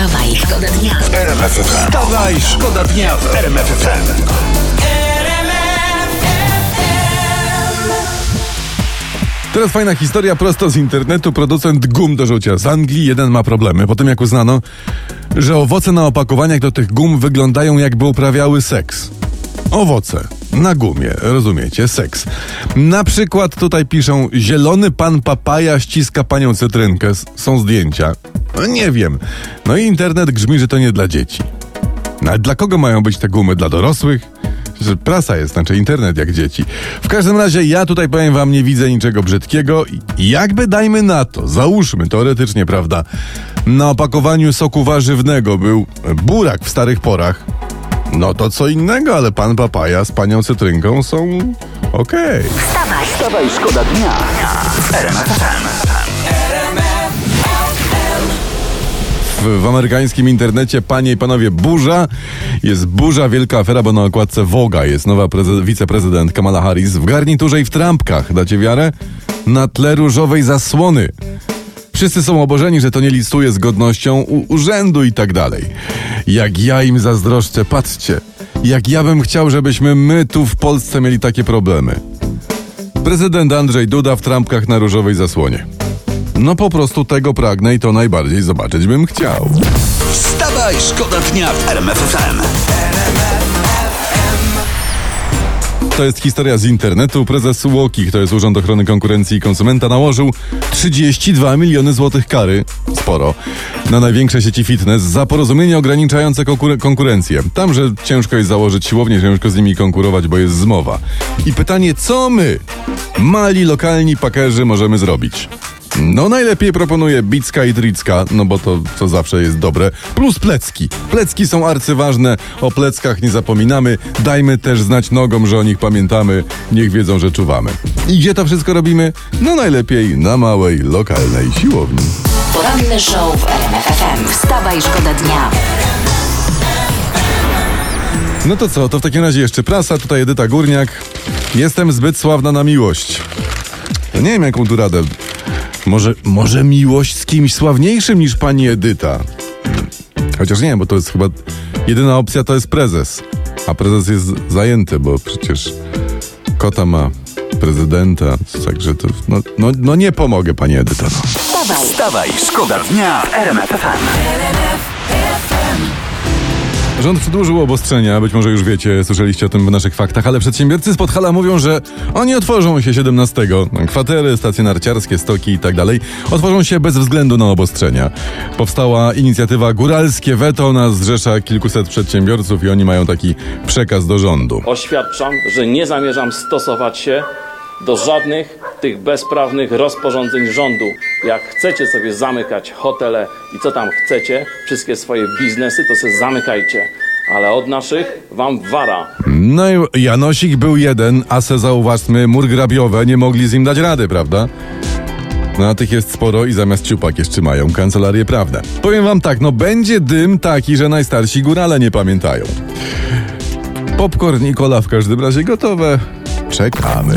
Wstawaj, szkoda dnia. Wstawaj, szkoda dnia w RMF FM. Teraz fajna historia prosto z internetu. Producent gum do rzucia z Anglii jeden ma problemy. Po tym jak uznano, że owoce na opakowaniach do tych gum wyglądają jakby uprawiały seks. Owoce na gumie, rozumiecie? Seks. Na przykład tutaj piszą zielony pan papaja ściska panią cytrynkę. S- Są zdjęcia. No nie wiem. No i internet grzmi, że to nie dla dzieci. No dla kogo mają być te gumy? Dla dorosłych? Że prasa jest, znaczy internet jak dzieci. W każdym razie ja tutaj powiem wam, nie widzę niczego brzydkiego. Jakby dajmy na to, załóżmy teoretycznie, prawda, na opakowaniu soku warzywnego był burak w starych porach, no to co innego, ale pan papaja z panią cytrynką są okej. Wstawaj, Wstawaj, szkoda dnia W, w amerykańskim internecie, panie i panowie, burza. Jest burza, wielka afera, bo na okładce Woga jest nowa wiceprezydent Kamala Harris w garniturze i w trampkach. Dacie wiarę? Na tle różowej zasłony. Wszyscy są obożeni, że to nie listuje z godnością urzędu i tak dalej. Jak ja im zazdroszczę, patrzcie. Jak ja bym chciał, żebyśmy my tu w Polsce mieli takie problemy. Prezydent Andrzej Duda w trampkach na różowej zasłonie. No po prostu tego pragnę i to najbardziej zobaczyć bym chciał. Wstawaj, szkoda dnia w RMF FM. To jest historia z internetu. Prezes UOKiK, to jest Urząd Ochrony Konkurencji i Konsumenta, nałożył 32 miliony złotych kary, sporo, na największe sieci fitness za porozumienie ograniczające konkur- konkurencję. Tam, że ciężko jest założyć siłownię, ciężko z nimi konkurować, bo jest zmowa. I pytanie, co my, mali, lokalni pakerzy, możemy zrobić? No najlepiej proponuję Bicka i Tricka, no bo to, to zawsze jest dobre. Plus plecki. Plecki są arcyważne, o pleckach nie zapominamy. Dajmy też znać nogom, że o nich pamiętamy. Niech wiedzą, że czuwamy. I gdzie to wszystko robimy? No najlepiej na małej, lokalnej siłowni. poranny show w RMF FM. Wstawaj, szkoda dnia. No to co, to w takim razie jeszcze prasa, tutaj Edyta Górniak. Jestem zbyt sławna na miłość. Ja nie wiem, jaką tu radę. Może, może miłość z kimś sławniejszym niż pani Edyta? Chociaż nie, bo to jest chyba jedyna opcja to jest prezes. A prezes jest zajęty, bo przecież kota ma prezydenta, także to. No, no, no nie pomogę pani Edyta. No. Wstawaj, Wstawaj, szkoda dnia w. Rząd przedłużył obostrzenia, być może już wiecie, słyszeliście o tym w naszych faktach, ale przedsiębiorcy z Podhala mówią, że oni otworzą się 17. Kwatery, stacje narciarskie, stoki i tak otworzą się bez względu na obostrzenia. Powstała inicjatywa Góralskie Weto, ona zrzesza kilkuset przedsiębiorców i oni mają taki przekaz do rządu. Oświadczam, że nie zamierzam stosować się do żadnych tych bezprawnych rozporządzeń rządu. Jak chcecie sobie zamykać hotele i co tam chcecie, wszystkie swoje biznesy, to sobie zamykajcie. Ale od naszych wam wara. No i Janosik był jeden, a se zauważmy, mur grabiowe nie mogli z nim dać rady, prawda? No a tych jest sporo i zamiast ciupak jeszcze mają kancelarie prawne. Powiem wam tak, no będzie dym taki, że najstarsi górale nie pamiętają. Popcorn i kola w każdym razie gotowe. Czekamy.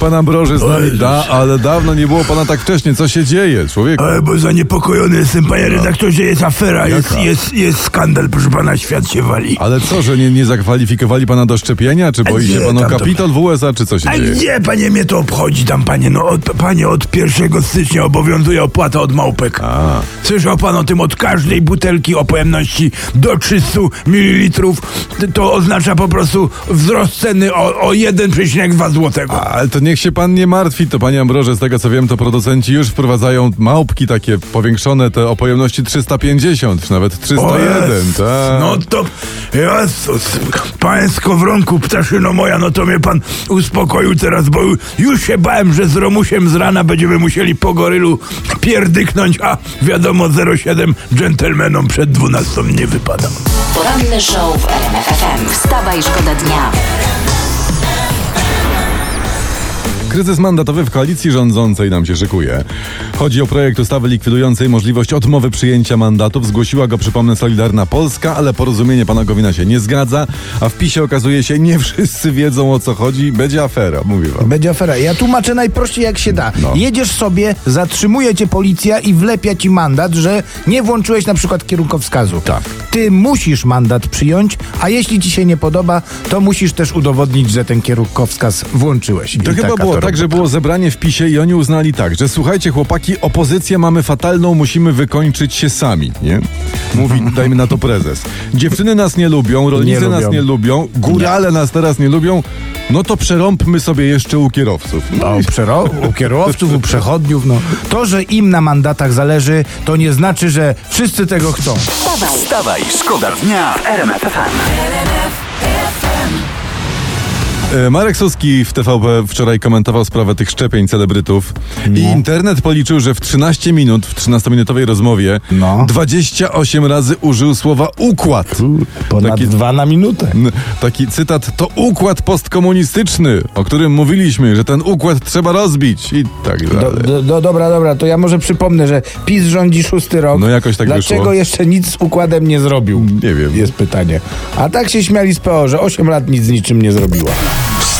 Pan Ambroży z nami da, ale dawno nie było pana tak wcześnie. Co się dzieje, człowieku? Ale bo zaniepokojony jestem, panie redaktorze, jest afera, jest, Jaka? jest, jest skandal, proszę pana, świat się wali. Ale co, że nie, nie zakwalifikowali pana do szczepienia? Czy boi się nie, pan o tam to- kapitol w USA, czy co się A dzieje? gdzie, panie, mnie to obchodzi tam, panie? No, od, panie, od 1 stycznia obowiązuje opłata od małpek. Słyszał pan o tym od każdej butelki o pojemności do 300 ml. To oznacza po prostu wzrost ceny o, o 1,2 złotego. Ale to niech się pan nie martwi, to panie Ambroże, z tego co wiem, to producenci już wprowadzają małpki takie powiększone, te o pojemności 350, czy nawet 301, Jezus, tak. No to, Jezus, panie Skowronku, ptaszyno moja, no to mnie pan uspokoił teraz, bo już się bałem, że z Romusiem z rana będziemy musieli po gorylu pierdyknąć, a wiadomo 07 dżentelmenom przed 12 nie wypada. Poranny show w RMF FM. Wstawaj, szkoda dnia. Kryzys mandatowy w koalicji rządzącej nam się szykuje. Chodzi o projekt ustawy likwidującej możliwość odmowy przyjęcia mandatów. Zgłosiła go, przypomnę, Solidarna Polska, ale porozumienie pana Gowina się nie zgadza, a w PiSie okazuje się, nie wszyscy wiedzą o co chodzi. Będzie afera, mówię wam. Będzie afera. Ja tłumaczę najprościej jak się da. No. Jedziesz sobie, zatrzymuje cię policja i wlepia ci mandat, że nie włączyłeś na przykład kierunkowskazu. Tak. Ty musisz mandat przyjąć, a jeśli ci się nie podoba, to musisz też udowodnić, że ten kierunkowskaz włączyłeś. To I chyba było tak, że robota. było zebranie w PiSie i oni uznali tak, że słuchajcie chłopaki, opozycję mamy fatalną, musimy wykończyć się sami, nie? Mówi, dajmy na to prezes. Dziewczyny nas nie lubią, rolnicy Nie nas lubią. nie lubią, górale nas teraz nie lubią, no to przerąbmy sobie jeszcze u kierowców. No, u, przero- u kierowców, u przechodniów, no. To, że im na mandatach zależy, to nie znaczy, że wszyscy tego chcą. Wstawaj, Wstawaj, szkoda dnia w RMF FM. Marek Suski w TVP wczoraj komentował sprawę tych szczepień celebrytów i internet policzył, że w 13 minut, w 13-minutowej rozmowie No. 28 razy użył słowa układ. Ponad Taki- dwa na minutę. Taki cytat to układ postkomunistyczny, o którym mówiliśmy, że ten układ trzeba rozbić i tak Do, dalej. do, do, dobra, dobra, to ja może przypomnę, że PiS rządzi szósty rok. No jakoś tak Dlaczego wyszło. jeszcze nic z układem nie zrobił? Nie wiem. Jest pytanie. A tak się śmiali z PO, że 8 lat nic z niczym nie zrobiła.